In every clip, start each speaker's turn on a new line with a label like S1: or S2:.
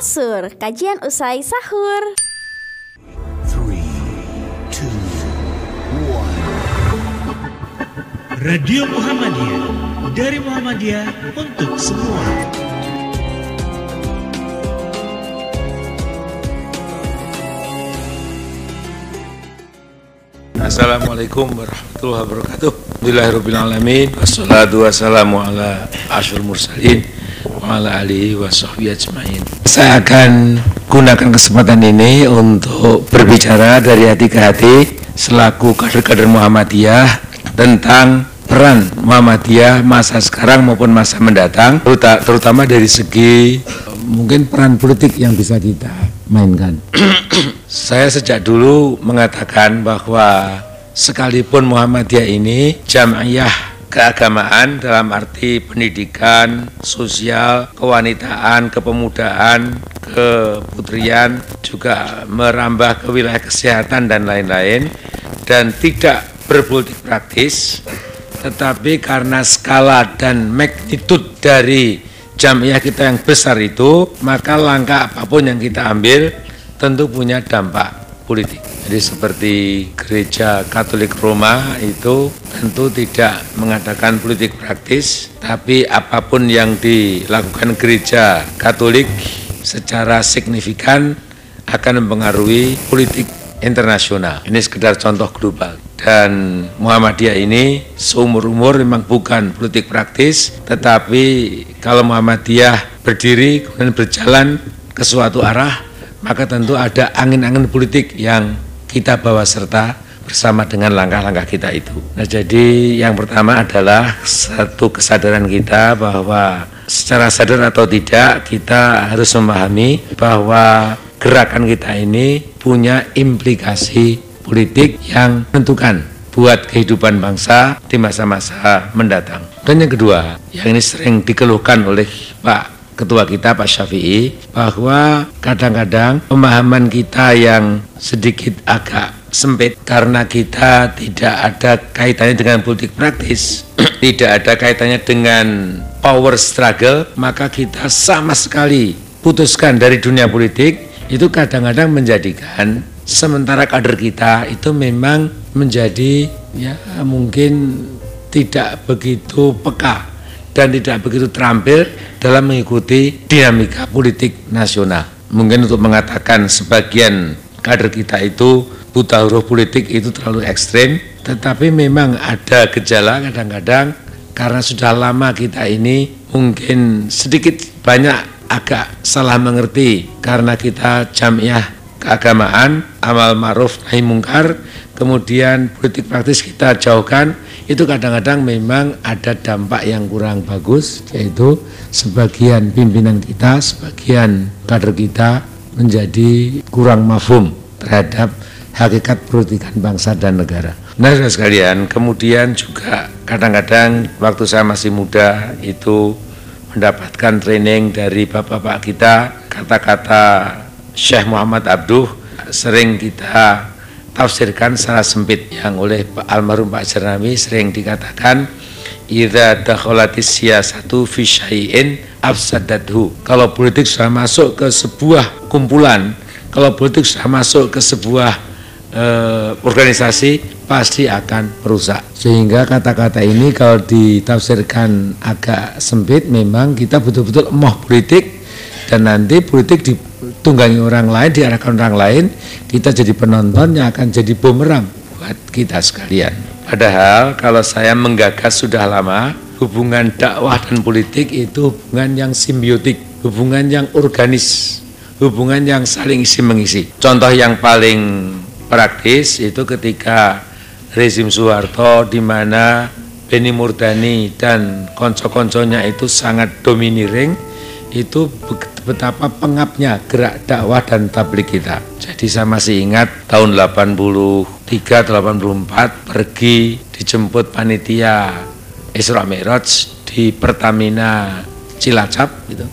S1: Kasur, kajian usai sahur.
S2: Three, two, one.
S3: Radio Muhammadiyah dari Muhammadiyah untuk semua.
S4: Assalamualaikum warahmatullahi wabarakatuh. Bismillahirrahmanirrahim. Wassalatu wassalamu ala asyrul mursalin wa ala alihi wa ajmain. Saya akan gunakan kesempatan ini untuk berbicara dari hati ke hati selaku kader-kader Muhammadiyah tentang peran Muhammadiyah masa sekarang maupun masa mendatang teruta- terutama dari segi mungkin peran politik yang bisa kita mainkan. Saya sejak dulu mengatakan bahwa sekalipun Muhammadiyah ini jamaah keagamaan dalam arti pendidikan, sosial, kewanitaan, kepemudaan, keputrian, juga merambah ke wilayah kesehatan dan lain-lain dan tidak berpolitik praktis tetapi karena skala dan magnitude dari jamiah kita yang besar itu maka langkah apa pun yang kita ambil tentu punya dampak politik jadi seperti gereja Katolik Roma itu tentu tidak mengadakan politik praktis tapi apa pun yang dilakukan gereja Katolik secara signifikan akan mempengaruhi politik internasional. Ini sekedar contoh global. Dan Muhammadiyah ini seumur-umur memang bukan politik praktis, tetapi kalau Muhammadiyah berdiri kemudian berjalan ke suatu arah, maka tentu ada angin-angin politik yang kita bawa serta bersama dengan langkah-langkah kita itu. Nah, jadi yang pertama adalah satu kesadaran kita bahwa secara sadar atau tidak kita harus memahami bahwa gerakan kita ini punya implikasi politik yang menentukan buat kehidupan bangsa di masa-masa mendatang. Dan yang kedua, yang ini sering dikeluhkan oleh Pak Ketua kita Pak Syafi'i bahwa kadang-kadang pemahaman kita yang sedikit agak sempit karena kita tidak ada kaitannya dengan politik praktis, tidak ada kaitannya dengan power struggle, maka kita sama sekali putuskan dari dunia politik itu kadang-kadang menjadikan sementara kader kita itu memang menjadi ya mungkin tidak begitu peka dan tidak begitu terampil dalam mengikuti dinamika politik nasional. Mungkin untuk mengatakan sebagian kader kita itu buta huruf politik itu terlalu ekstrim, tetapi memang ada gejala kadang-kadang karena sudah lama kita ini mungkin sedikit banyak agak salah mengerti karena kita jamiah keagamaan, amal ma'ruf nahi mungkar, kemudian politik praktis kita jauhkan, itu kadang-kadang memang ada dampak yang kurang bagus, yaitu sebagian pimpinan kita, sebagian kader kita menjadi kurang mafhum terhadap hakikat politikan bangsa dan negara. Nah, saudara sekalian, kemudian juga kadang-kadang waktu saya masih muda itu mendapatkan training dari bapak-bapak kita, kata-kata Syekh Muhammad Abduh sering kita tafsirkan secara sempit yang oleh Pak almarhum Pak Jernami sering dikatakan idza dakhalatis siyasatu fi syai'in afsadathu. Kalau politik sudah masuk ke sebuah kumpulan, kalau politik sudah masuk ke sebuah eh, organisasi pasti akan merusak. Sehingga kata-kata ini kalau ditafsirkan agak sempit memang kita betul-betul emoh politik dan nanti politik ditunggangi orang lain, diarahkan orang lain, kita jadi penonton yang akan jadi bumerang buat kita sekalian. Padahal kalau saya menggagas sudah lama, hubungan dakwah dan politik itu hubungan yang simbiotik, hubungan yang organis, hubungan yang saling isi mengisi. Contoh yang paling praktis itu ketika rezim Soeharto di mana Beni Murdani dan konco-konconya itu sangat domineering itu betapa pengapnya gerak dakwah dan tablik kita. Jadi saya masih ingat tahun 83 84 pergi dijemput panitia Isra Mi'raj di Pertamina Cilacap gitu.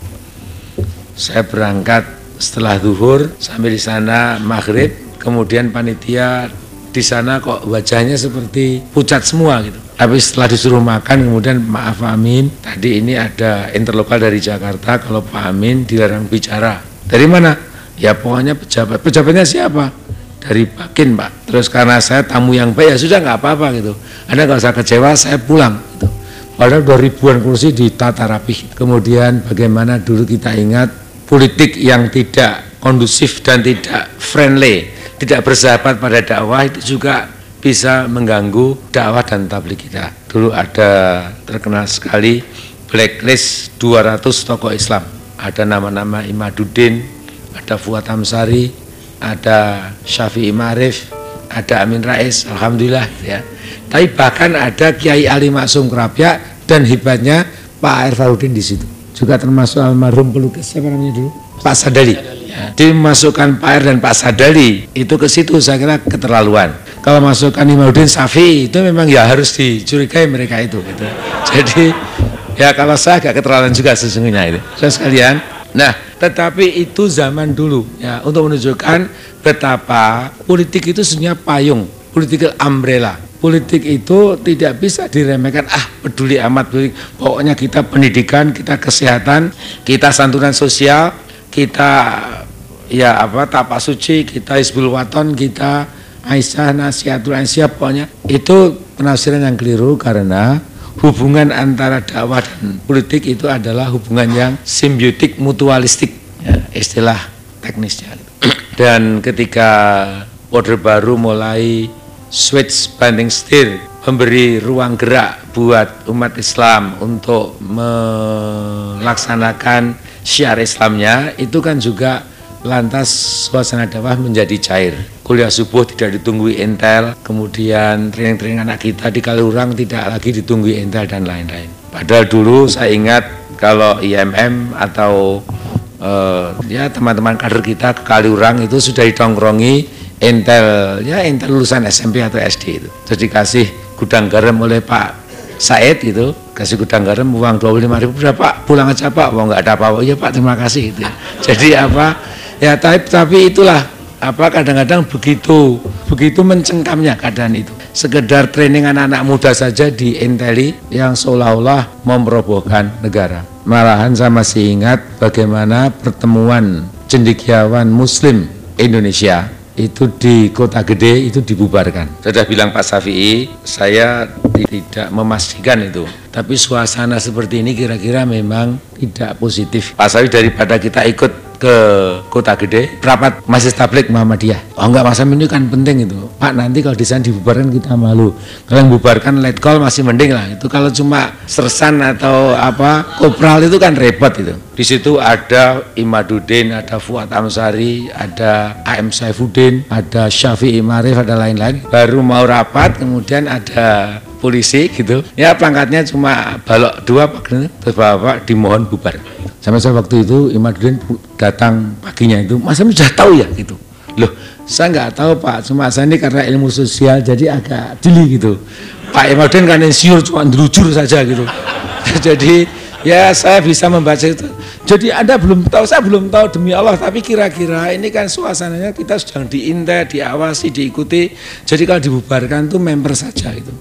S4: Saya berangkat setelah zuhur sampai di sana maghrib, kemudian panitia di sana kok wajahnya seperti pucat semua gitu. Tapi setelah disuruh makan kemudian maaf Pak Amin, tadi ini ada interlokal dari Jakarta kalau Pak Amin dilarang bicara Dari mana? Ya pokoknya pejabat. Pejabatnya siapa? Dari Bakin Pak. Terus karena saya tamu yang baik ya sudah nggak apa-apa gitu. Anda nggak usah kecewa, saya pulang gitu. Padahal dua ribuan kursi ditata rapi. Kemudian bagaimana dulu kita ingat politik yang tidak kondusif dan tidak friendly, tidak bersahabat pada dakwah itu juga bisa mengganggu dakwah dan tablik kita. Dulu ada terkenal sekali blacklist 200 tokoh Islam. Ada nama-nama Imaduddin, ada Fuad Amsari, ada Syafi'i Marif, ada Amin Rais, Alhamdulillah ya. Tapi bahkan ada Kiai Ali Maksum Kerapia dan hebatnya Pak Air Farudin di situ. Juga termasuk almarhum pelukis siapa namanya dulu? Pak Sadali. Ya. Dimasukkan Pak Air dan Pak Sadali itu ke situ saya kira keterlaluan. Kalau masukkan Imaduddin Safi itu memang ya harus dicurigai mereka itu gitu. Jadi ya kalau saya agak keterlaluan juga sesungguhnya itu. Saya sekalian. Nah, tetapi itu zaman dulu ya untuk menunjukkan betapa politik itu sebenarnya payung, political umbrella. Politik itu tidak bisa diremehkan, ah peduli amat peduli. Pokoknya kita pendidikan, kita kesehatan, kita santunan sosial, kita ya apa tapak suci, kita Hizbul Waton, kita Aisyah Nasihatul Aisyah pokoknya itu penafsiran yang keliru karena hubungan antara dakwah dan politik itu adalah hubungan yang simbiotik mutualistik. Ya, istilah teknisnya. Dan ketika order baru mulai switch banding setir memberi ruang gerak buat umat Islam untuk melaksanakan syiar Islamnya itu kan juga lantas suasana dakwah menjadi cair. Kuliah subuh tidak ditunggu intel, kemudian training-training anak kita di Kaliurang tidak lagi ditunggu intel dan lain-lain. Padahal dulu saya ingat kalau IMM atau uh, ya teman-teman kader kita ke Kaliurang itu sudah ditongkrongi intel ya intel lulusan SMP atau SD itu. Terus dikasih gudang garam oleh Pak Said itu kasih gudang garam uang 25 ribu berapa pulang aja pak mau nggak ada apa-apa ya pak terima kasih itu ya. jadi apa ya tapi, tapi itulah apa kadang-kadang begitu begitu mencengkamnya keadaan itu sekedar training anak-anak muda saja di Inteli yang seolah-olah memerobohkan negara malahan saya masih ingat bagaimana pertemuan cendekiawan muslim Indonesia itu di kota gede itu dibubarkan. Sudah bilang Pak Safi'i, saya tidak memastikan itu. Tapi suasana seperti ini kira-kira memang tidak positif. Pak Safi'i daripada kita ikut ke kota gede rapat masjid tablik Muhammadiyah. Oh enggak masa ini kan penting itu. Pak nanti kalau di sana dibubarkan kita malu. Kalau yang bubarkan let call masih mending lah. Itu kalau cuma sersan atau apa kopral itu kan repot itu. Di situ ada Imaduddin ada Fuad Amsari ada AM Saifuddin ada Syafi'i Marif ada lain-lain. Baru mau rapat kemudian ada polisi gitu. Ya pangkatnya cuma balok dua pak. Terus bapak dimohon bubar sampai saya waktu itu Imaduddin datang paginya itu masa sudah tahu ya? Gitu. Loh saya nggak tahu pak. Cuma saya ini karena ilmu sosial jadi agak jeli gitu. Pak Imaduddin kan insinyur cuma ngelujur saja gitu. Jadi ya saya bisa membaca itu. Jadi anda belum tahu saya belum tahu demi Allah tapi kira-kira ini kan suasananya kita sedang diintai diawasi diikuti. Jadi kalau dibubarkan tuh member saja itu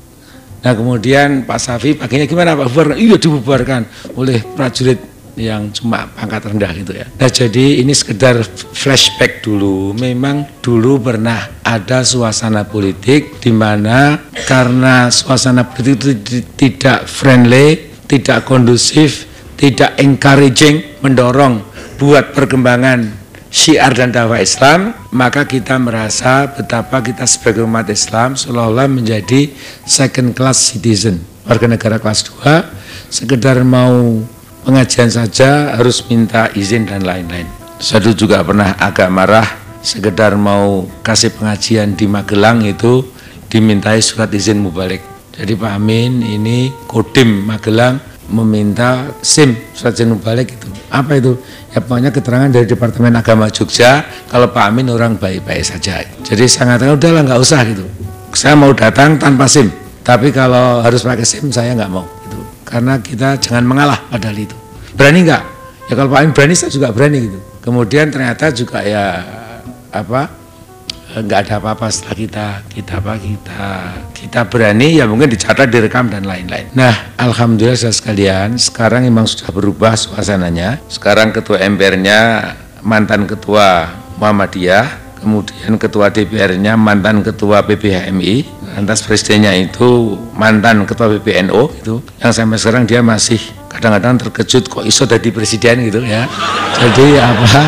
S4: Nah kemudian Pak Safi paginya gimana Pak? Bubarkan? Iya dibubarkan oleh prajurit yang cuma pangkat rendah gitu ya. Nah jadi ini sekedar flashback dulu. Memang dulu pernah ada suasana politik di mana karena suasana politik itu tidak friendly, tidak kondusif, tidak encouraging, mendorong buat perkembangan syiar dan dakwah Islam, maka kita merasa betapa kita sebagai umat Islam seolah-olah menjadi second class citizen, warga negara kelas 2, sekedar mau pengajian saja harus minta izin dan lain-lain. Saya juga pernah agak marah, sekedar mau kasih pengajian di Magelang itu dimintai surat izin mubalik. Jadi Pak Amin ini Kodim Magelang meminta SIM surat izin mubalik itu. Apa itu? ya pokoknya keterangan dari Departemen Agama Jogja kalau Pak Amin orang baik-baik saja jadi saya ngatakan udahlah nggak usah gitu saya mau datang tanpa SIM tapi kalau harus pakai SIM saya nggak mau gitu karena kita jangan mengalah padahal itu. Berani nggak? Ya kalau Pak Amin berani saya juga berani gitu. Kemudian ternyata juga ya apa nggak ada apa-apa setelah kita kita apa kita kita berani ya mungkin dicatat direkam dan lain-lain. Nah alhamdulillah saya sekalian sekarang memang sudah berubah suasananya. Sekarang ketua MPR-nya mantan ketua Muhammadiyah, kemudian ketua DPR-nya mantan ketua PBHMI, lantas presidennya itu mantan ketua PBNO itu yang sampai sekarang dia masih kadang-kadang terkejut kok iso jadi presiden gitu ya. Jadi apa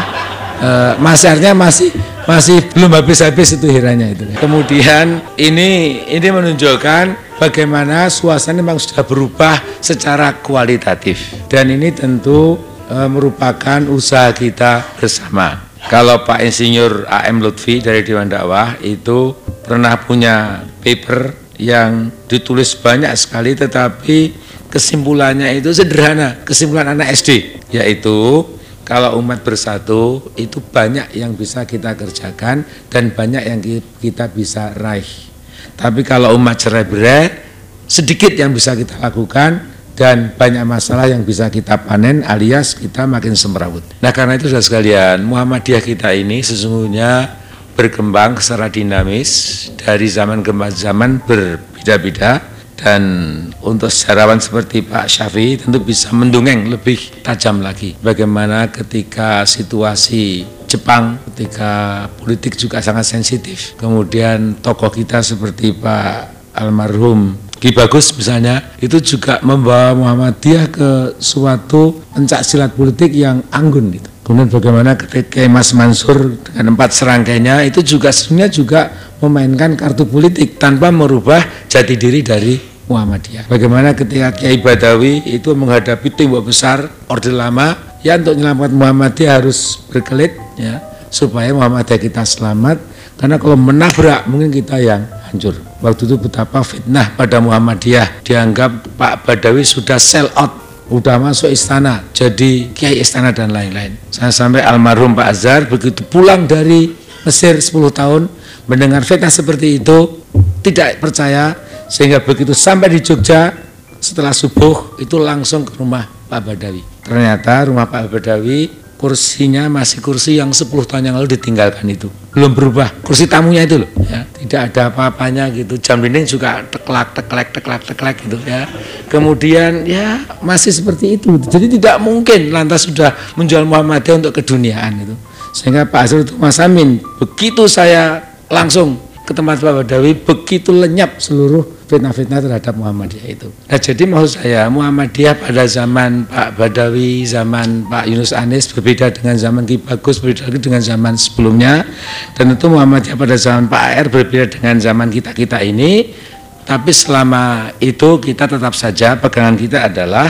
S4: e, masarnya masih masih belum habis-habis itu hiranya itu. Kemudian ini ini menunjukkan bagaimana suasana memang sudah berubah secara kualitatif dan ini tentu e, merupakan usaha kita bersama. Kalau Pak Insinyur AM Lutfi dari Dewan Dakwah itu pernah punya paper yang ditulis banyak sekali tetapi kesimpulannya itu sederhana, kesimpulan anak SD yaitu kalau umat bersatu itu banyak yang bisa kita kerjakan dan banyak yang kita bisa raih. Tapi kalau umat cerai-berai sedikit yang bisa kita lakukan dan banyak masalah yang bisa kita panen alias kita makin semrawut. Nah karena itu sudah sekalian Muhammadiyah kita ini sesungguhnya berkembang secara dinamis dari zaman ke zaman berbeda-beda. Dan untuk sejarawan seperti Pak Syafi tentu bisa mendungeng lebih tajam lagi. Bagaimana ketika situasi Jepang ketika politik juga sangat sensitif. Kemudian tokoh kita seperti Pak almarhum Ki Bagus misalnya itu juga membawa Muhammadiyah ke suatu pencak silat politik yang anggun gitu. Kemudian bagaimana ketika Mas Mansur dengan empat serangkainya itu juga sebenarnya juga memainkan kartu politik tanpa merubah jati diri dari Muhammadiyah. Bagaimana ketika Kiai Badawi itu menghadapi tembok besar Orde Lama, ya untuk menyelamatkan Muhammadiyah harus berkelit ya supaya Muhammadiyah kita selamat karena kalau menabrak mungkin kita yang hancur. Waktu itu betapa fitnah pada Muhammadiyah dianggap Pak Badawi sudah sell out, sudah masuk istana, jadi kiai istana dan lain-lain. Saya sampai almarhum Pak Azhar begitu pulang dari Mesir 10 tahun mendengar fitnah seperti itu tidak percaya sehingga begitu sampai di Jogja setelah subuh itu langsung ke rumah Pak Badawi. Ternyata rumah Pak Badawi kursinya masih kursi yang 10 tahun yang lalu ditinggalkan itu. Belum berubah. Kursi tamunya itu loh ya. Tidak ada apa-apanya gitu. Jam dinding juga teklak teklek teklak teklek gitu ya. Kemudian ya masih seperti itu jadi tidak mungkin lantas sudah menjual Muhammadiyah untuk keduniaan itu. Sehingga Pak Azrul Mas Amin begitu saya langsung ke tempat Pak Badawi begitu lenyap seluruh fitnah-fitnah terhadap Muhammadiyah itu. Nah jadi maksud saya Muhammadiyah pada zaman Pak Badawi, zaman Pak Yunus Anis berbeda dengan zaman Ki Bagus, berbeda dengan zaman sebelumnya. Dan tentu Muhammadiyah pada zaman Pak AR berbeda dengan zaman kita-kita ini. Tapi selama itu kita tetap saja pegangan kita adalah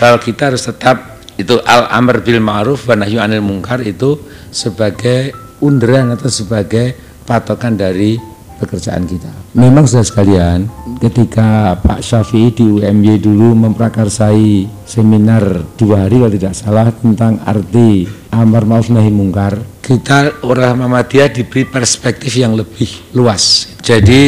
S4: kalau kita harus tetap itu al amr bil ma'ruf wa nahyu anil mungkar itu sebagai underan atau sebagai patokan dari pekerjaan kita. Memang sudah sekalian, ketika Pak Syafi'i di UMY dulu memprakarsai seminar dua hari kalau tidak salah tentang arti amar ma'ruf nahi mungkar, kita orang Muhammadiyah diberi perspektif yang lebih luas. Jadi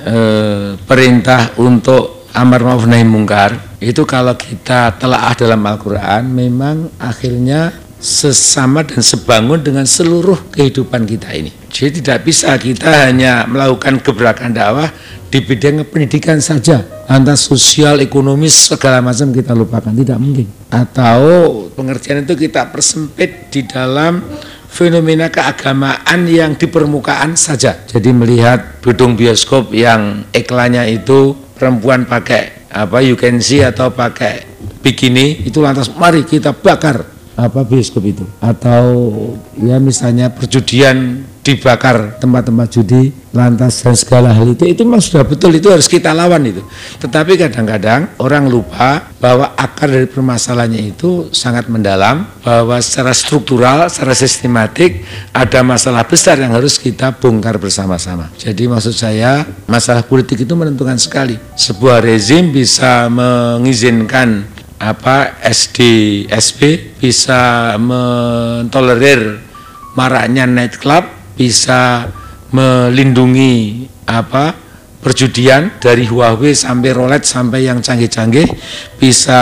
S4: eh, perintah untuk amar ma'ruf nahi mungkar itu kalau kita telah dalam Al-Qur'an memang akhirnya sesama dan sebangun dengan seluruh kehidupan kita ini. Jadi tidak bisa kita hanya melakukan gebrakan dakwah di bidang pendidikan saja, lantas sosial, ekonomis segala macam kita lupakan, tidak mungkin. Atau pengertian itu kita persempit di dalam fenomena keagamaan yang di permukaan saja. Jadi melihat gedung bioskop yang iklannya itu perempuan pakai apa you can see atau pakai bikini itu lantas mari kita bakar apa bioskop itu. Atau ya misalnya perjudian dibakar tempat-tempat judi lantas dan segala hal itu itu memang sudah betul itu harus kita lawan itu. Tetapi kadang-kadang orang lupa bahwa akar dari permasalahannya itu sangat mendalam bahwa secara struktural secara sistematik ada masalah besar yang harus kita bongkar bersama-sama. Jadi maksud saya masalah politik itu menentukan sekali. Sebuah rezim bisa mengizinkan apa SD SP bisa mentolerir maraknya night club bisa melindungi apa perjudian dari Huawei sampai Rolex sampai yang canggih-canggih bisa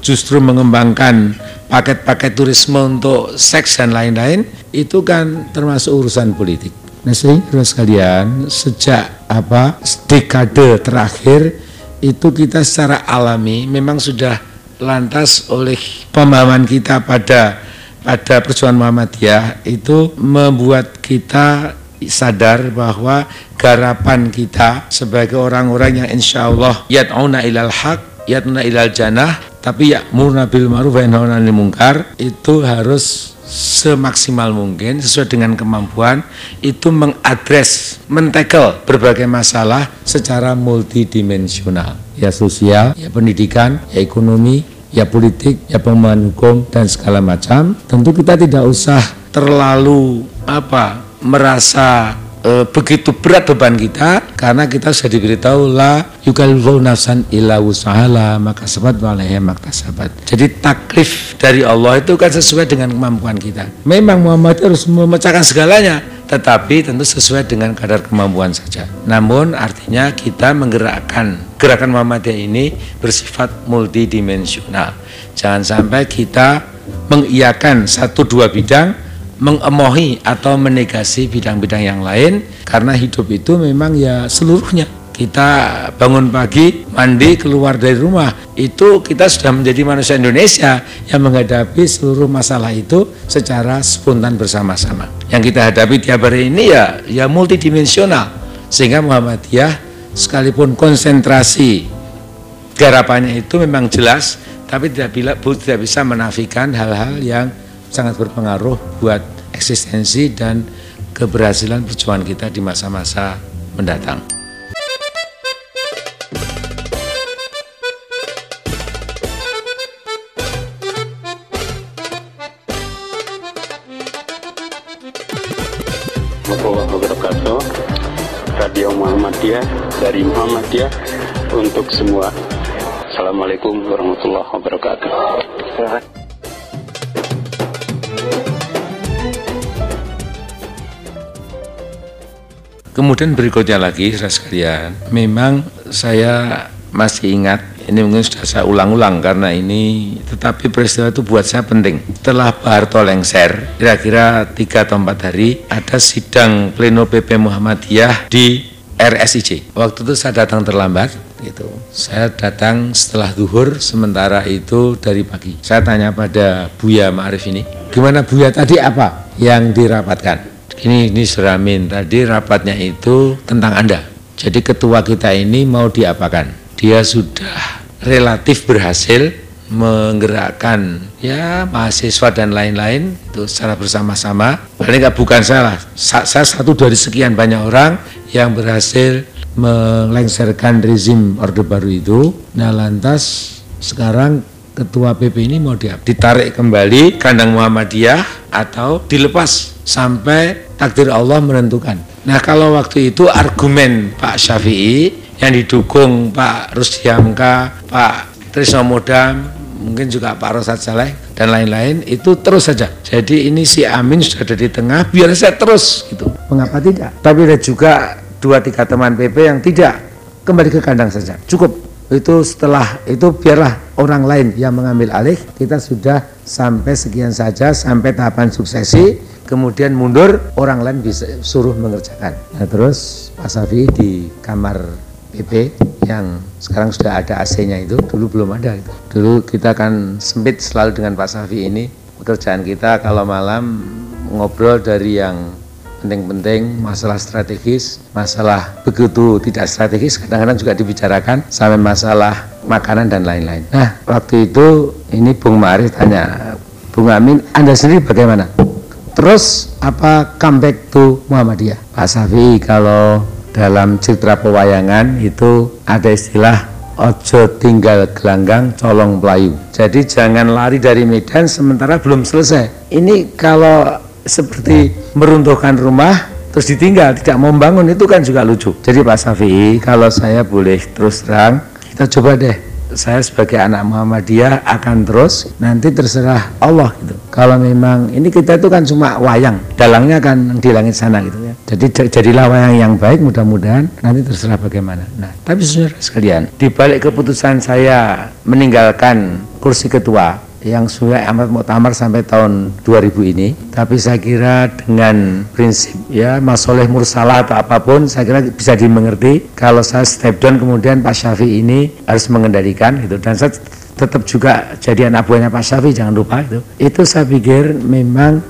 S4: justru mengembangkan paket-paket turisme untuk seks dan lain-lain itu kan termasuk urusan politik. Nah sehingga sekalian sejak apa dekade terakhir itu kita secara alami memang sudah lantas oleh pemahaman kita pada pada perjuangan Muhammadiyah itu membuat kita sadar bahwa garapan kita sebagai orang-orang yang insya Allah yad'una ilal haq, yad'una ilal jannah, tapi ya bil ma'ruf wa munkar itu harus semaksimal mungkin sesuai dengan kemampuan itu mengadres, mentekel berbagai masalah secara multidimensional ya sosial, ya pendidikan, ya ekonomi, ya politik, ya pemahaman hukum dan segala macam. Tentu kita tidak usah terlalu apa merasa e, begitu berat beban kita karena kita sudah diberitahu la yukallifu nafsan illa wusahala maka sabat walaiha maktasabat. Jadi taklif dari Allah itu kan sesuai dengan kemampuan kita. Memang Muhammad harus memecahkan segalanya, tetapi tentu sesuai dengan kadar kemampuan saja. Namun artinya kita menggerakkan gerakan Muhammadiyah ini bersifat multidimensional. Jangan sampai kita mengiyakan satu dua bidang mengemohi atau menegasi bidang-bidang yang lain karena hidup itu memang ya seluruhnya kita bangun pagi, mandi, keluar dari rumah itu kita sudah menjadi manusia Indonesia yang menghadapi seluruh masalah itu secara spontan bersama-sama. Yang kita hadapi tiap hari ini ya ya multidimensional sehingga Muhammadiyah sekalipun konsentrasi garapannya itu memang jelas tapi tidak tidak bisa menafikan hal-hal yang sangat berpengaruh buat eksistensi dan keberhasilan perjuangan kita di masa-masa mendatang.
S5: wabarakatuh Radio Muhammadiyah dari Muhammadiyah untuk semua Assalamualaikum warahmatullahi wabarakatuh
S4: Kemudian berikutnya lagi, saudara sekalian, memang saya masih ingat, ini mungkin sudah saya ulang-ulang karena ini, tetapi peristiwa itu buat saya penting. Setelah Pak Harto lengser, kira-kira tiga atau empat hari, ada sidang pleno PP Muhammadiyah di RSIC. Waktu itu saya datang terlambat, gitu. Saya datang setelah zuhur, sementara itu dari pagi. Saya tanya pada Buya Ma'arif ini, gimana Buya tadi apa yang dirapatkan? Ini ini Suramin tadi rapatnya itu tentang Anda. Jadi ketua kita ini mau diapakan? Dia sudah relatif berhasil menggerakkan ya mahasiswa dan lain-lain itu secara bersama-sama. Paling nggak bukan salah, saya satu dari sekian banyak orang yang berhasil melengsarkan rezim Orde Baru itu. Nah lantas sekarang ketua PP ini mau ditarik kembali kandang Muhammadiyah atau dilepas sampai takdir Allah menentukan. Nah kalau waktu itu argumen Pak Syafi'i yang didukung Pak Rusdi Hamka, Pak Trisno Modam, mungkin juga Pak Rosat Saleh dan lain-lain itu terus saja. Jadi ini si Amin sudah ada di tengah, biar saya terus gitu. Mengapa tidak? Tapi ada juga dua tiga teman PP yang tidak kembali ke kandang saja. Cukup itu setelah itu biarlah orang lain yang mengambil alih. Kita sudah sampai sekian saja sampai tahapan suksesi. Kemudian mundur orang lain bisa suruh mengerjakan. Nah terus Pak Safi di kamar PP yang sekarang sudah ada AC-nya itu dulu belum ada itu. dulu kita kan sempit selalu dengan Pak Safi ini. Pekerjaan kita kalau malam ngobrol dari yang penting-penting, masalah strategis, masalah begitu tidak strategis kadang-kadang juga dibicarakan sampai masalah makanan dan lain-lain. Nah, waktu itu ini Bung Ma'arif tanya, Bung Amin, Anda sendiri bagaimana? Terus apa comeback to Muhammadiyah? Pak Safi kalau dalam citra pewayangan itu ada istilah ojo tinggal gelanggang colong pelayu. Jadi jangan lari dari medan sementara belum selesai. Ini kalau seperti meruntuhkan rumah terus ditinggal tidak mau bangun itu kan juga lucu. Jadi Pak Safi kalau saya boleh terus terang kita coba deh. Saya sebagai anak Muhammadiyah akan terus nanti terserah Allah gitu. Kalau memang ini kita itu kan cuma wayang dalangnya kan di langit sana gitu ya. Jadi jadilah wayang yang baik mudah-mudahan nanti terserah bagaimana. Nah tapi saudara sekalian di balik keputusan saya meninggalkan kursi ketua yang sudah amat muktamar sampai tahun 2000 ini. Tapi saya kira dengan prinsip ya masoleh mursalah atau apa pun saya kira bisa dimengerti kalau saya step down kemudian Pak Syafi ini harus mengendalikan gitu. Dan saya tetap juga jadi anak buahnya Pak Syafi jangan lupa itu. Itu saya pikir memang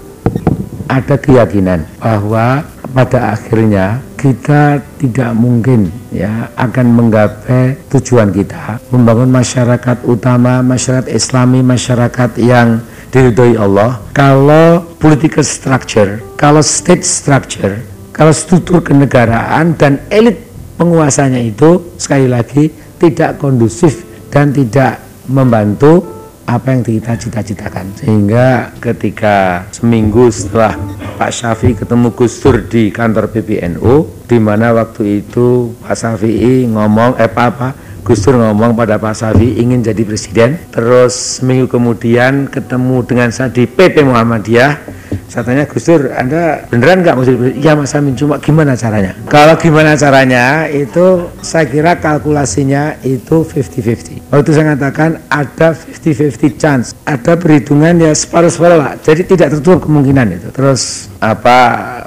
S4: ada keyakinan bahwa pada akhirnya kita tidak mungkin ya akan menggapai tujuan kita. Membangun masyarakat utama masyarakat islami masyarakat yang diridhoi Allah. Kalau political structure kalau state structure kalau struktur kenegaraan dan elit penguasanya itu sekali lagi tidak kondusif dan tidak membantu apa yang kita cita-citakan sehingga ketika seminggu setelah Pak Syafi ketemu Gus Dur di kantor PBNU di mana waktu itu Pak Syafi'i ngomong eh apa apa? Gus Dur ngomong pada Pak Syafi'i ingin jadi presiden. Terus seminggu kemudian ketemu dengan saya di PP Muhammadiyah saya tanya Gus Dur, Anda beneran nggak mau Iya Mas Amin, cuma gimana caranya? Kalau gimana caranya, itu saya kira kalkulasinya itu 50-50. Waktu saya katakan ada 50-50 chance, ada perhitungan ya separuh-separuh lah. Jadi tidak tertutup kemungkinan itu. Terus apa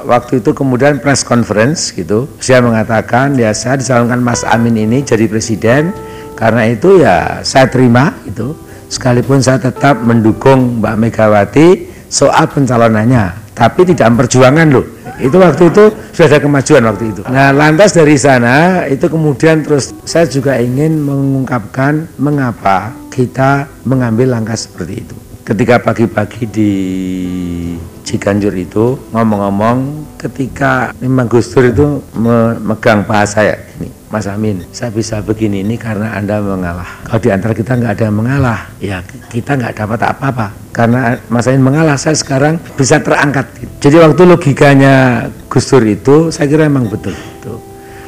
S4: waktu itu kemudian press conference gitu, saya mengatakan ya saya dicalonkan Mas Amin ini jadi presiden, karena itu ya saya terima itu. Sekalipun saya tetap mendukung Mbak Megawati soal pencalonannya tapi tidak memperjuangkan loh. Itu waktu itu sudah ada kemajuan waktu itu. Nah lantas dari sana itu kemudian terus saya juga ingin mengungkapkan mengapa kita mengambil langkah seperti itu. Ketika pagi-pagi di Ciganjur itu ngomong-ngomong ketika memang Gus Dur itu memegang bahasa ya ini Mas Amin saya bisa begini ini karena Anda mengalah. Kalau di antara kita nggak ada yang mengalah ya kita nggak dapat apa-apa. Karena Mas Amin mengalah saya sekarang bisa terangkat. Jadi waktu logikanya Gus Dur itu saya kira memang betul. Itu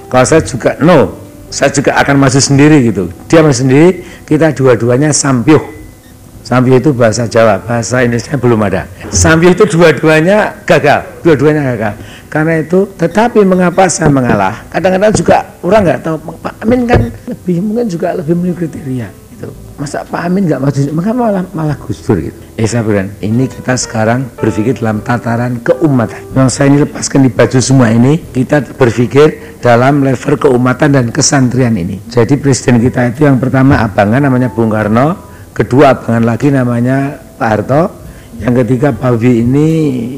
S4: kalau saya juga no saya juga akan maju sendiri gitu. Dia maju sendiri kita dua-duanya sampiuh Sambil itu bahasa Jawa, bahasa Indonesia belum ada. Sambil itu dua-duanya gagal, dua-duanya gagal. Karena itu, tetapi mengapa saya mengalah? Kadang-kadang juga orang nggak tahu Pak Amin kan lebih mungkin juga lebih memenuhi kriteria. Itu masa Pak Amin nggak maju? Mengapa malah malah Gus Dur gitu? Eh saya ini kita sekarang berpikir dalam tataran keumatan. Yang saya ini lepaskan di baju semua ini, kita berpikir dalam level keumatan dan kesantrian ini. Jadi presiden kita itu yang pertama abangan namanya Bung Karno, kedua abangan lagi namanya Pak Harto. Yang ketiga Pak Wi ini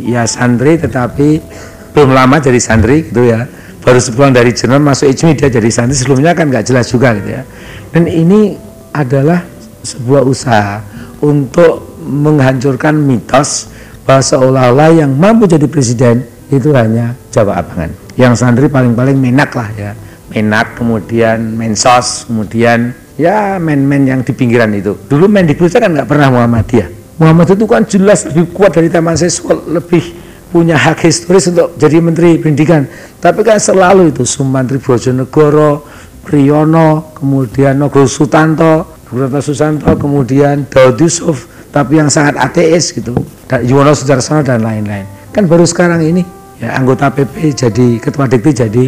S4: ya santri tetapi belum lama jadi santri gitu ya. Baru sepulang dari Jerman masuk Ijmi dia jadi santri. Sebelumnya kan nggak jelas juga gitu ya. Dan ini adalah sebuah usaha untuk menghancurkan mitos bahwa seolah-olah yang mampu jadi presiden itu hanya Jawa Abangan. Yang santri paling-paling menak lah ya. Menak kemudian mensos kemudian ya men-men yang di pinggiran itu. Dulu men di kan nggak pernah Muhammadiyah. Muhammad itu kan jelas lebih kuat dari taman siswa lebih punya hak historis untuk jadi menteri pendidikan. Tapi kan selalu itu Sumantri Bojonegoro Priyono kemudian Nogro Sutanto Broto Susanto kemudian Daud Yusuf tapi yang sangat ateis gitu. Dan Yuwono Sudarsono dan lain-lain. Kan baru sekarang ini ya anggota PP jadi ketua dikti jadi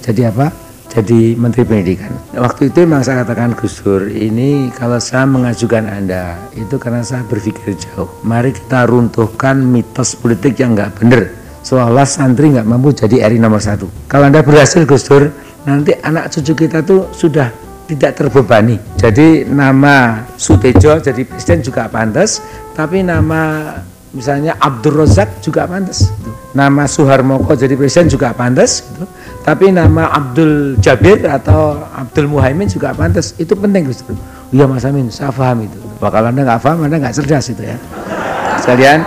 S4: jadi apa jadi Menteri Pendidikan. Waktu itu memang saya katakan Gus Dur, ini kalau saya mengajukan Anda, itu karena saya berpikir jauh. Mari kita runtuhkan mitos politik yang nggak benar. Seolah santri nggak mampu jadi RI nomor satu. Kalau Anda berhasil Gus Dur, nanti anak cucu kita tuh sudah tidak terbebani. Jadi nama Sutejo jadi presiden juga pantas, tapi nama misalnya Abdul Rozak juga pantas. Nama Suharmoko jadi presiden juga pantas. Gitu tapi nama Abdul Jabir atau Abdul Muhaimin juga pantas. Itu penting Gus. Iya Mas Amin saya paham itu. Bakal anda nggak paham anda nggak cerdas itu ya. Sekalian.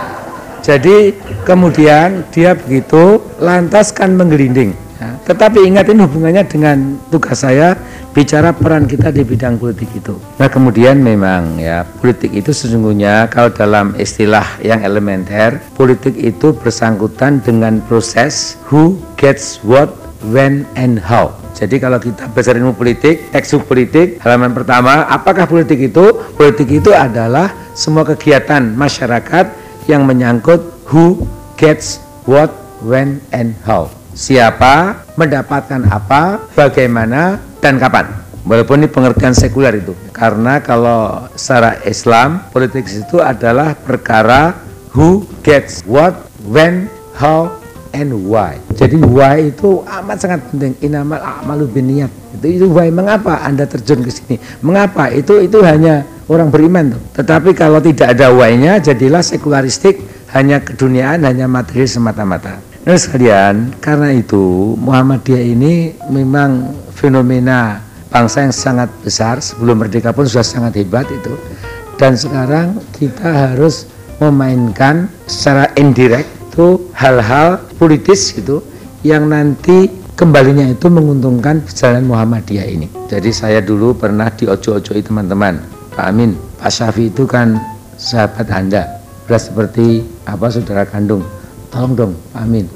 S4: Jadi kemudian dia begitu lantas kan menggelinding ya. tetapi ingat ini hubungannya dengan tugas saya bicara peran kita di bidang politik itu. Nah kemudian memang ya politik itu sesungguhnya kalau dalam istilah yang elementer politik itu bersangkutan dengan proses who gets what when and how. Jadi kalau kita belajar ilmu politik, teks politik, halaman pertama, apakah politik itu? Politik itu adalah semua kegiatan masyarakat yang menyangkut who gets what, when, and how. Siapa mendapatkan apa, bagaimana, dan kapan. Walaupun ini pengertian sekuler itu. Karena kalau secara Islam, politik itu adalah perkara who gets what, when, how, and why. Jadi why itu amat sangat penting. Inamal a'malu biniat. Itu itu why mengapa Anda terjun ke sini? Mengapa? Itu itu hanya orang beriman tuh. Tetapi kalau tidak ada why-nya jadilah sekularistik, hanya keduniaan, hanya materi semata-mata. Nah sekalian, karena itu Muhammadiyah ini memang fenomena bangsa yang sangat besar sebelum merdeka pun sudah sangat hebat itu. Dan sekarang kita harus memainkan secara indirect itu hal-hal politis gitu yang nanti kembalinya itu menguntungkan jalan Muhammadiyah ini. Jadi saya dulu pernah di ojo-ojoi teman-teman. Pak Amin, Pak Syafi itu kan sahabat Anda. Beras seperti apa saudara kandung. Tolong dong Pak Amin,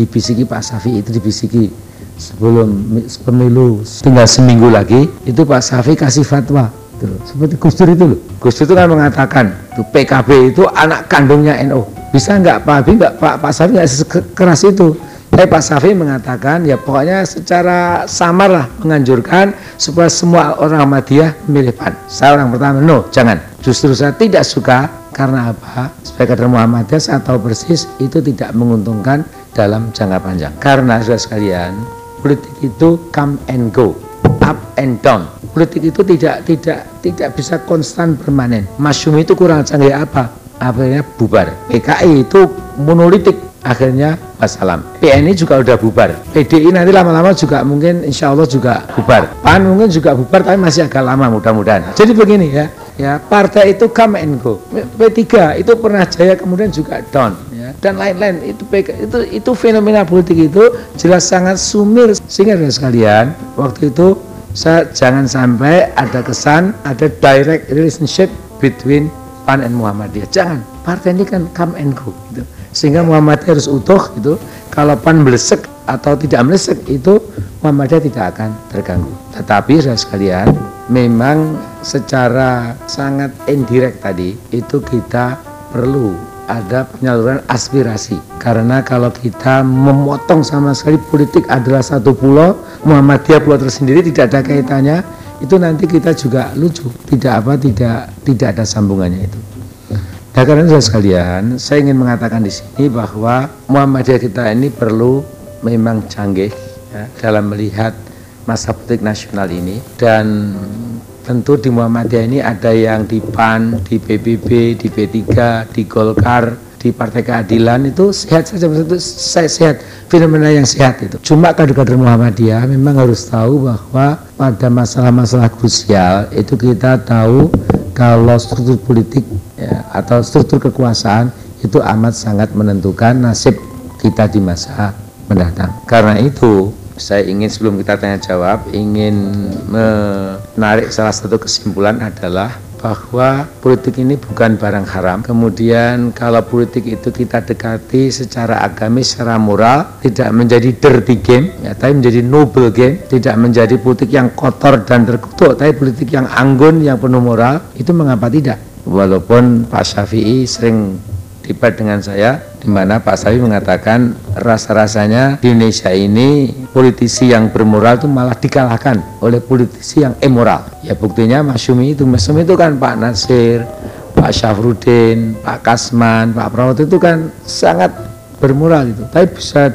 S4: dibisiki Pak Syafi itu dibisiki sebelum pemilu tinggal seminggu lagi itu Pak Syafi kasih fatwa seperti Gus Dur itu loh Gus Dur itu kan mengatakan tuh PKB itu anak kandungnya NU bisa nggak Pak Habib nggak Pak Pak Syafi nggak keras itu tapi Pak Safi mengatakan ya pokoknya secara samar lah menganjurkan supaya semua orang Ahmadiyah memilih PAN. Saya orang pertama, no jangan. Justru saya tidak suka karena apa? Sebagai kader Muhammadiyah saya tahu persis itu tidak menguntungkan dalam jangka panjang. Karena sudah sekalian, politik itu come and go, up and down. Politik itu tidak tidak tidak bisa konstan permanen. Masyum itu kurang canggih apa? Akhirnya bubar. PKI itu monolitik akhirnya wassalam. PNI juga udah bubar. PDI nanti lama-lama juga mungkin insya Allah juga bubar. PAN mungkin juga bubar tapi masih agak lama mudah-mudahan. Jadi begini ya, ya partai itu come and go. P3 itu pernah jaya kemudian juga down ya dan lain-lain itu itu itu fenomena politik itu jelas sangat sumir sehingga sekalian waktu itu saya jangan sampai ada kesan ada direct relationship between PAN dan Muhammadiyah. Jangan. Partai ini kan come and go gitu sehingga Muhammadiyah harus utuh itu kalau pan melesek atau tidak melesek itu Muhammadiyah tidak akan terganggu tetapi saya sekalian memang secara sangat indirect tadi itu kita perlu ada penyaluran aspirasi karena kalau kita memotong sama sekali politik adalah satu pulau Muhammadiyah pulau tersendiri tidak ada kaitannya itu nanti kita juga lucu. Tidak apa tidak tidak ada sambungannya itu. Nah karena itu sekalian, saya ingin mengatakan di sini bahwa Muhammadiyah kita ini perlu memang canggih ya, dalam melihat masa politik nasional ini. Dan tentu di Muhammadiyah ini ada yang di PAN, di PBB, di P3, di Golkar, di Partai Keadilan itu sehat saja itu saya sehat fenomena yang sehat itu cuma kader-kader Muhammadiyah memang harus tahu bahwa pada masalah-masalah krusial itu kita tahu kalau struktur politik ya, atau struktur kekuasaan itu amat sangat menentukan nasib kita di masa mendatang. Karena itu saya ingin sebelum kita tanya jawab ingin menarik salah satu kesimpulan adalah bahwa politik ini bukan barang haram. Kemudian kalau politik itu kita dekati secara agamis, secara moral, tidak menjadi dirty game, ya, tapi menjadi noble game, tidak menjadi politik yang kotor dan terkutuk, tapi politik yang anggun, yang penuh moral, itu mengapa tidak? Walaupun Pak Syafi'i sering debat dengan saya di mana Pak Sawi mengatakan rasa-rasanya di Indonesia ini politisi yang bermoral itu malah dikalahkan oleh politisi yang immoral. Ya buktinya Mas Yumi itu, Mas Yumi itu kan Pak Nasir, Pak Syafruddin, Pak Kasman, Pak Prawoto itu kan sangat bermoral itu. Tapi bisa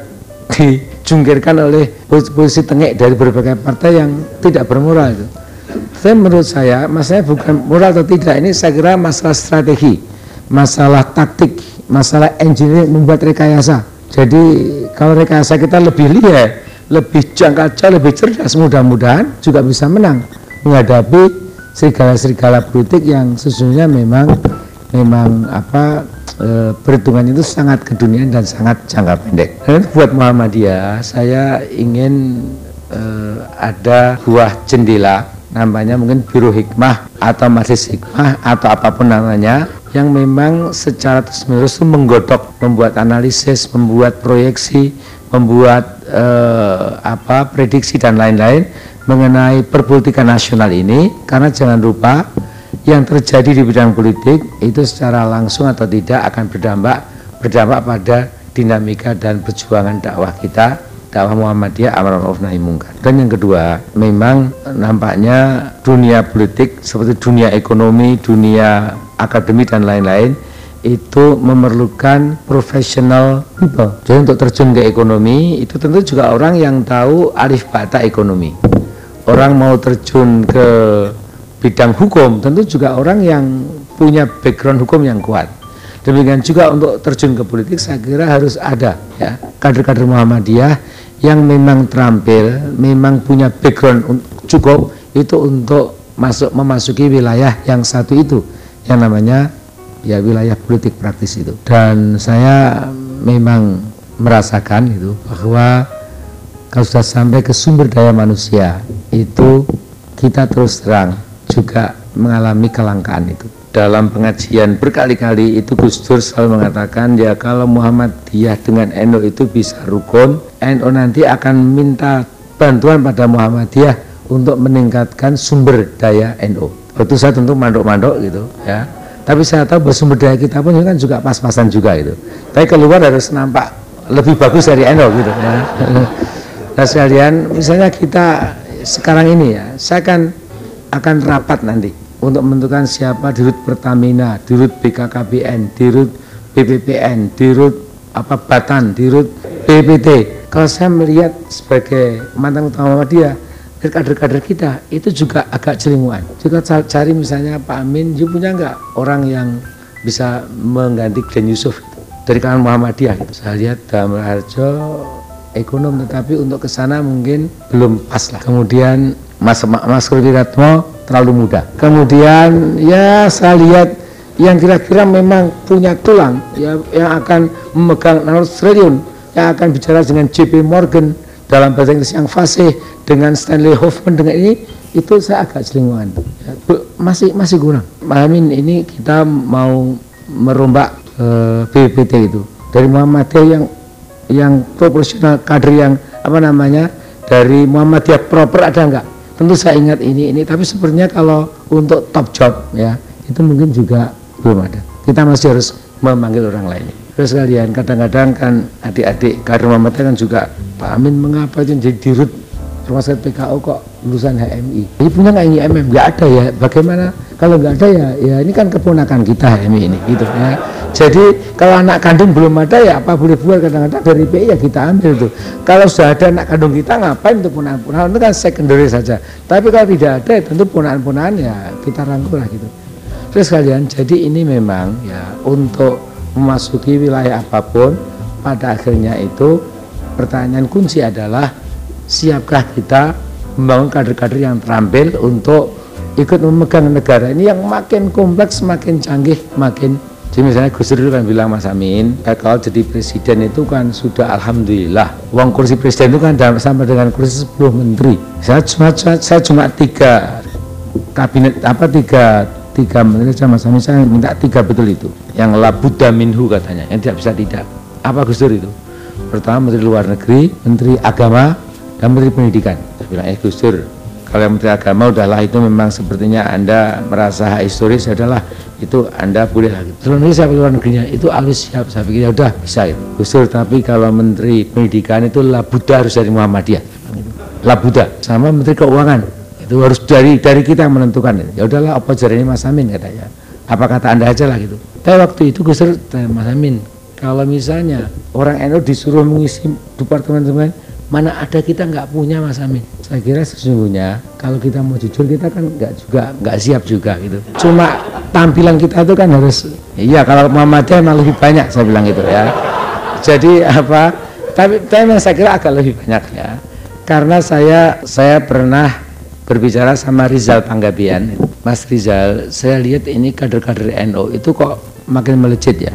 S4: dijungkirkan oleh posisi tengek dari berbagai partai yang tidak bermoral itu. Tapi menurut saya, masalahnya bukan moral atau tidak, ini saya kira masalah strategi masalah taktik, masalah engineering membuat rekayasa. Jadi kalau rekayasa kita lebih lihat, lebih jangka jauh, lebih cerdas, mudah-mudahan juga bisa menang menghadapi serigala-serigala politik yang sesungguhnya memang memang apa e, perhitungan itu sangat keduniaan dan sangat jangka pendek. Dan buat Muhammadiyah, saya ingin e, ada buah jendela namanya mungkin Biro Hikmah atau Majelis Hikmah atau apa pun namanya yang memang secara terus-menerus menggodok, membuat analisis, membuat proyeksi, membuat eh, apa prediksi dan lain-lain mengenai perpolitikan nasional ini karena jangan lupa yang terjadi di bidang politik itu secara langsung atau tidak akan berdampak berdampak pada dinamika dan perjuangan dakwah kita dakwah Muhammadiyah amar ma'ruf nahi mungkar. Dan yang kedua, memang nampaknya dunia politik seperti dunia ekonomi, dunia akademi dan lain-lain itu memerlukan professional people. Jadi untuk terjun ke ekonomi itu tentu juga orang yang tahu alif bata ekonomi. Orang mau terjun ke bidang hukum tentu juga orang yang punya background hukum yang kuat. Demikian juga untuk terjun ke politik saya kira harus ada ya kader-kader Muhammadiyah yang memang terampil, memang punya background cukup itu untuk masuk memasuki wilayah yang satu itu yang namanya ya wilayah politik praktis itu. Dan saya memang merasakan itu bahwa kalau sudah sampai ke sumber daya manusia itu kita terus terang juga mengalami kelangkaan itu dalam pengajian berkali-kali itu Gus Dur selalu mengatakan ya kalau Muhammadiyah dengan NU itu bisa rukun NU nanti akan minta bantuan pada Muhammadiyah untuk meningkatkan sumber daya NU itu saya tentu mandok-mandok gitu ya. Tapi saya tahu bahwa sumber daya kita pun kan juga pas-pasan juga itu tapi keluar harus nampak lebih bagus dari NU gitu ya. Nah sekalian misalnya kita sekarang ini ya saya akan akan rapat nanti untuk menentukan siapa dirut Pertamina, dirut BKKBN, dirut BPPN, dirut apa Batan, dirut BPT. Kalau saya melihat sebagai mantan utama dia, kader-kader kita itu juga agak celinguan. Juga cari misalnya Pak Amin, dia punya nggak orang yang bisa mengganti Glenn Yusuf dari kalangan Muhammadiyah. Gitu. Saya lihat dalam Harjo ekonom, tetapi untuk ke sana mungkin belum pas lah. Kemudian Mas Mas Wiratmo terlalu muda. Kemudian ya saya lihat yang kira-kira memang punya tulang ya yang akan memegang 600 triliun yang akan bicara dengan JP Morgan dalam bahasa Inggris yang fasih dengan Stanley Hoffman dengan ini itu saya agak selinguan ya, masih masih kurang. Amin ini kita mau merombak eh, BPT itu. Dari Muhammadiyah yang yang proporsional kader yang apa namanya dari Muhammadiyah proper ada enggak tentu saya ingat ini ini. Tapi sebenarnya kalau untuk top job ya itu mungkin juga belum ada. Kita masih harus memanggil orang lain terus kalian kadang-kadang kan adik-adik kader Muhammadiyah kan juga Pak Amin mengapa jadi dirut rumah sakit PKO kok lulusan HMI ini punya nggak ini MM nggak ada ya. Bagaimana? Kalau nggak ada ya ya ini kan keponakan kita HMI ini gitu ya. Jadi kalau anak kandung belum ada ya apa boleh buat? Kadang-kadang dari PI ya kita ambil tuh. Kalau sudah ada anak kandung kita ngapain untuk punaan-punaan itu kan secondary saja. Tapi kalau tidak ada ya tentu punaan-punaan ya kita rangkul lah gitu. Terus kalian jadi ini memang ya untuk memasuki wilayah apa pun pada akhirnya itu pertanyaan kunci adalah siapkah kita membangun kader-kader yang terampil untuk ikut memegang negara ini yang makin kompleks, makin canggih, makin jadi misalnya Gus Dur kan bilang Mas Amin, kalau jadi presiden itu kan sudah alhamdulillah. Uang kursi presiden itu kan sama dengan kursi 10 menteri. Saya cuma saya cuma tiga kabinet apa tiga tiga menteri sama Mas Amin saya minta tiga betul itu. Yang labuda minhu katanya, yang tidak bisa tidak. Apa Gus Dur itu? Pertama Menteri Luar Negeri, Menteri Agama, dan Menteri Pendidikan. Saya bilang, eh Gus Dur, kalau Menteri Agama udahlah itu memang sepertinya Anda merasa historis adalah itu anda boleh lagi luar negeri saya luar negerinya? Itu harus siap saya pikir ya udah bisa itu. Usul tapi kalau menteri pendidikan itu labuda harus dari Muhammadiyah. Labuda sama menteri keuangan. Itu harus dari dari kita yang menentukan. Ya udahlah apa jadinya Mas Amin katanya. Apa kata anda aja lah gitu tapi waktu itu Gus Mas Amin kalau misalnya orang NU disuruh mengisi departemen-departemen mana ada kita nggak punya Mas Amin? Saya kira sesungguhnya kalau kita mau jujur kita kan nggak juga nggak siap juga gitu. Cuma tampilan kita itu kan harus iya kalau Muhammadiyah emang lebih banyak saya bilang gitu ya. Jadi apa tapi tapi saya kira agak lebih banyak ya. Karena saya saya pernah berbicara sama Rizal Panggabian Mas Rizal saya lihat ini kader-kader NU itu kok makin melejit ya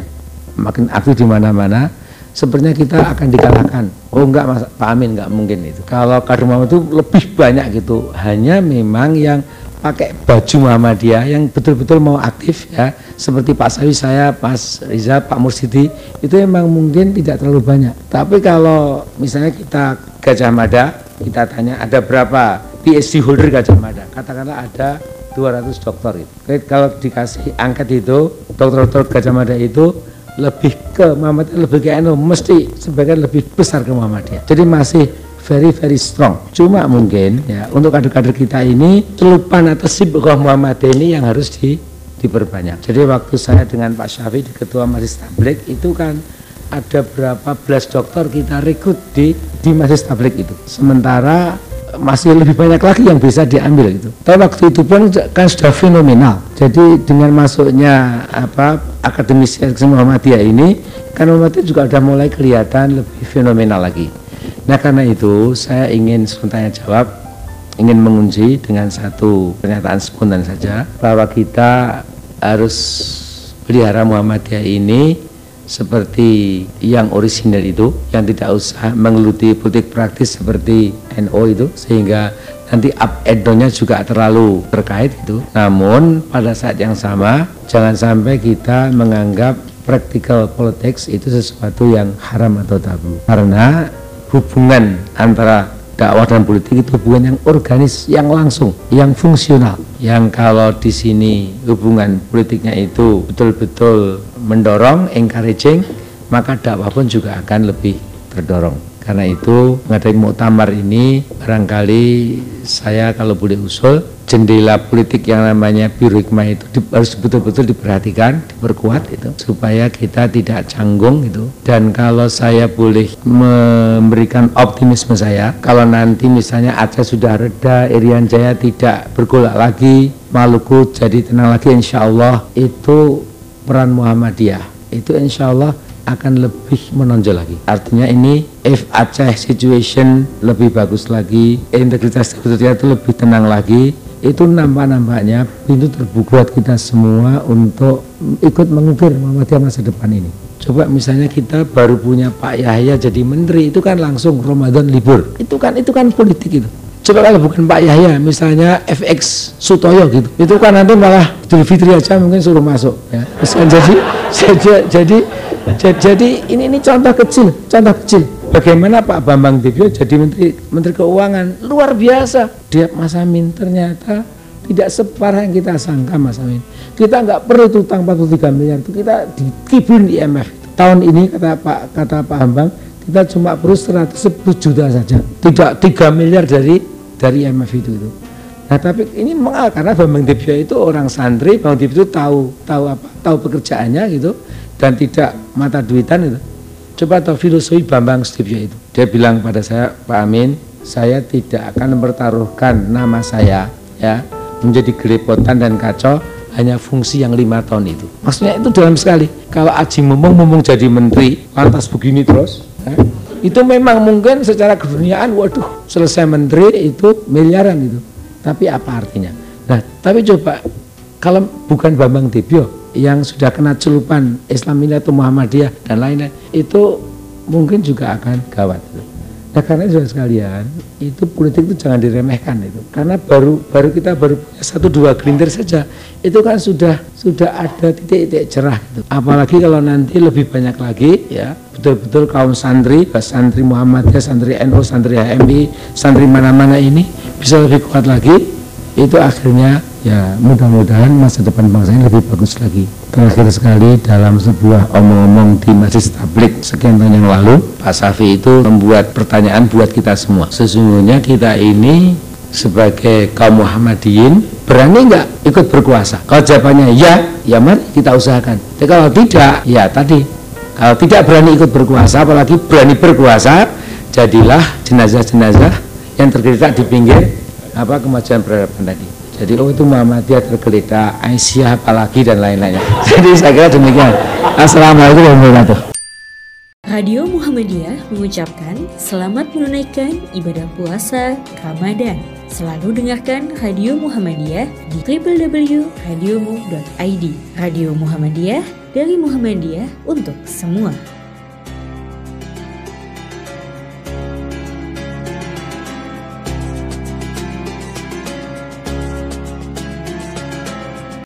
S4: makin aktif di mana-mana sebenarnya kita akan dikalahkan. Oh enggak Mas Pak Amin enggak mungkin itu. Kalau kader Muhammad itu lebih banyak gitu. Hanya memang yang pakai baju Muhammadiyah yang betul-betul mau aktif ya seperti Pak Sawi saya, Mas Riza, Pak Mursidi itu memang mungkin tidak terlalu banyak. Tapi kalau misalnya kita Gajah Mada, kita tanya ada berapa PhD holder Gajah Mada? Katakanlah ada 200 dokter itu. Kalau dikasih angkat itu, dokter-dokter Gajah Mada itu lebih ke Muhammadiyah lebih ke NU mesti sebagian lebih besar ke Muhammadiyah. Jadi masih very very strong. Cuma mungkin ya untuk kader-kader kita ini celupan atau sibuk Muhammadiyah ini yang harus di diperbanyak. Jadi waktu saya dengan Pak Syafi di Ketua Majelis Tablik itu kan ada berapa belas dokter kita rekrut di di Majelis Tablik itu. Sementara masih lebih banyak lagi yang bisa diambil gitu. Tapi waktu itu pun kan sudah fenomenal. Jadi dengan masuknya apa akademisi Muhammadiyah ini, kan Muhammadiyah juga sudah mulai kelihatan lebih fenomenal lagi. Nah karena itu saya ingin sebentar jawab, ingin mengunci dengan satu pernyataan spontan saja bahwa kita harus pelihara Muhammadiyah ini seperti yang orisinal itu yang tidak usah menggeluti politik praktis seperti NO itu sehingga nanti up and down-nya juga terlalu terkait itu namun pada saat yang sama jangan sampai kita menganggap practical politics itu sesuatu yang haram atau tabu karena hubungan antara dakwah dan politik itu hubungan yang organis, yang langsung, yang fungsional. Yang kalau di sini hubungan politiknya itu betul-betul mendorong, encouraging, maka dakwah pun juga akan lebih terdorong. Karena itu mengadakan muktamar ini barangkali saya kalau boleh usul jendela politik yang namanya biru itu di, harus betul-betul diperhatikan, diperkuat itu supaya kita tidak canggung itu. Dan kalau saya boleh memberikan optimisme saya, kalau nanti misalnya Aceh sudah reda, Irian Jaya tidak bergolak lagi, Maluku jadi tenang lagi, insya Allah itu peran Muhammadiyah itu insya Allah akan lebih menonjol lagi. Artinya ini if Aceh situation lebih bagus lagi, integritas sebetulnya itu lebih tenang lagi, itu nampak-nampaknya pintu terbuka buat kita semua untuk ikut mengukir Muhammadiyah masa depan ini. Coba misalnya kita baru punya Pak Yahya jadi menteri itu kan langsung Ramadan libur. Itu kan itu kan politik itu. Coba kalau bukan Pak Yahya, misalnya FX Sutoyo gitu, itu kan nanti malah Idul Fitri aja mungkin suruh masuk. Ya. Jadi, jadi, jadi jadi ini ini contoh kecil, contoh kecil. Bagaimana Pak Bambang Dibyo jadi menteri menteri keuangan luar biasa. Dia Mas Amin ternyata tidak separah yang kita sangka Mas Amin. Kita nggak perlu utang 43 miliar itu kita dikibun di IMF. Tahun ini kata Pak kata Pak Bambang kita cuma perlu 110 juta saja. Tidak 3 miliar dari dari IMF itu. itu. Nah tapi ini mengal karena Bambang Dibyo itu orang santri, Bambang Dibyo itu tahu tahu apa tahu pekerjaannya gitu dan tidak mata duitan itu. Coba tahu filosofi Bambang Sutibyo itu. Dia bilang pada saya, Pak Amin, saya tidak akan mempertaruhkan nama saya ya menjadi gelepotan dan kacau hanya fungsi yang lima tahun itu. Maksudnya itu dalam sekali. Kalau Aji Mumung Mumung jadi menteri, lantas begini terus, itu memang mungkin secara keduniaan, waduh, selesai menteri itu miliaran itu. Tapi apa artinya? Nah, tapi coba kalau bukan Bambang Debio, yang sudah kena celupan Islamiyah atau Muhammadiyah dan lain-lain itu mungkin juga akan gawat. Nah karena itu sekalian itu politik itu jangan diremehkan itu karena baru baru kita baru satu dua gelintir saja itu kan sudah sudah ada titik-titik cerah gitu. Apalagi kalau nanti lebih banyak lagi ya betul-betul kaum santri, santri Muhammadiyah, santri NU, santri HMI, santri mana-mana ini bisa lebih kuat lagi itu akhirnya ya mudah-mudahan masa depan bangsa ini lebih bagus lagi. Terakhir sekali dalam sebuah omong-omong di Masjid Tablik sekian tahun yang lalu Pak Safi itu membuat pertanyaan buat kita semua. Sesungguhnya kita ini sebagai kaum Muhammadiyin berani nggak ikut berkuasa? Kalau jawabannya ya ya mari kita usahakan. Tapi kalau tidak ya tadi. Kalau tidak berani ikut berkuasa apalagi berani berkuasa jadilah jenazah-jenazah yang tergeletak di pinggir apa kemajuan peradaban tadi jadi oh itu Muhammadiyah tergeletak, Aisyah apalagi dan lain-lainnya. Jadi saya kira demikian. Assalamualaikum warahmatullahi wabarakatuh.
S6: Radio Muhammadiyah mengucapkan selamat menunaikan ibadah puasa Ramadan. Selalu dengarkan Radio Muhammadiyah di www.radiomu.id. Radio Muhammadiyah dari Muhammadiyah untuk semua.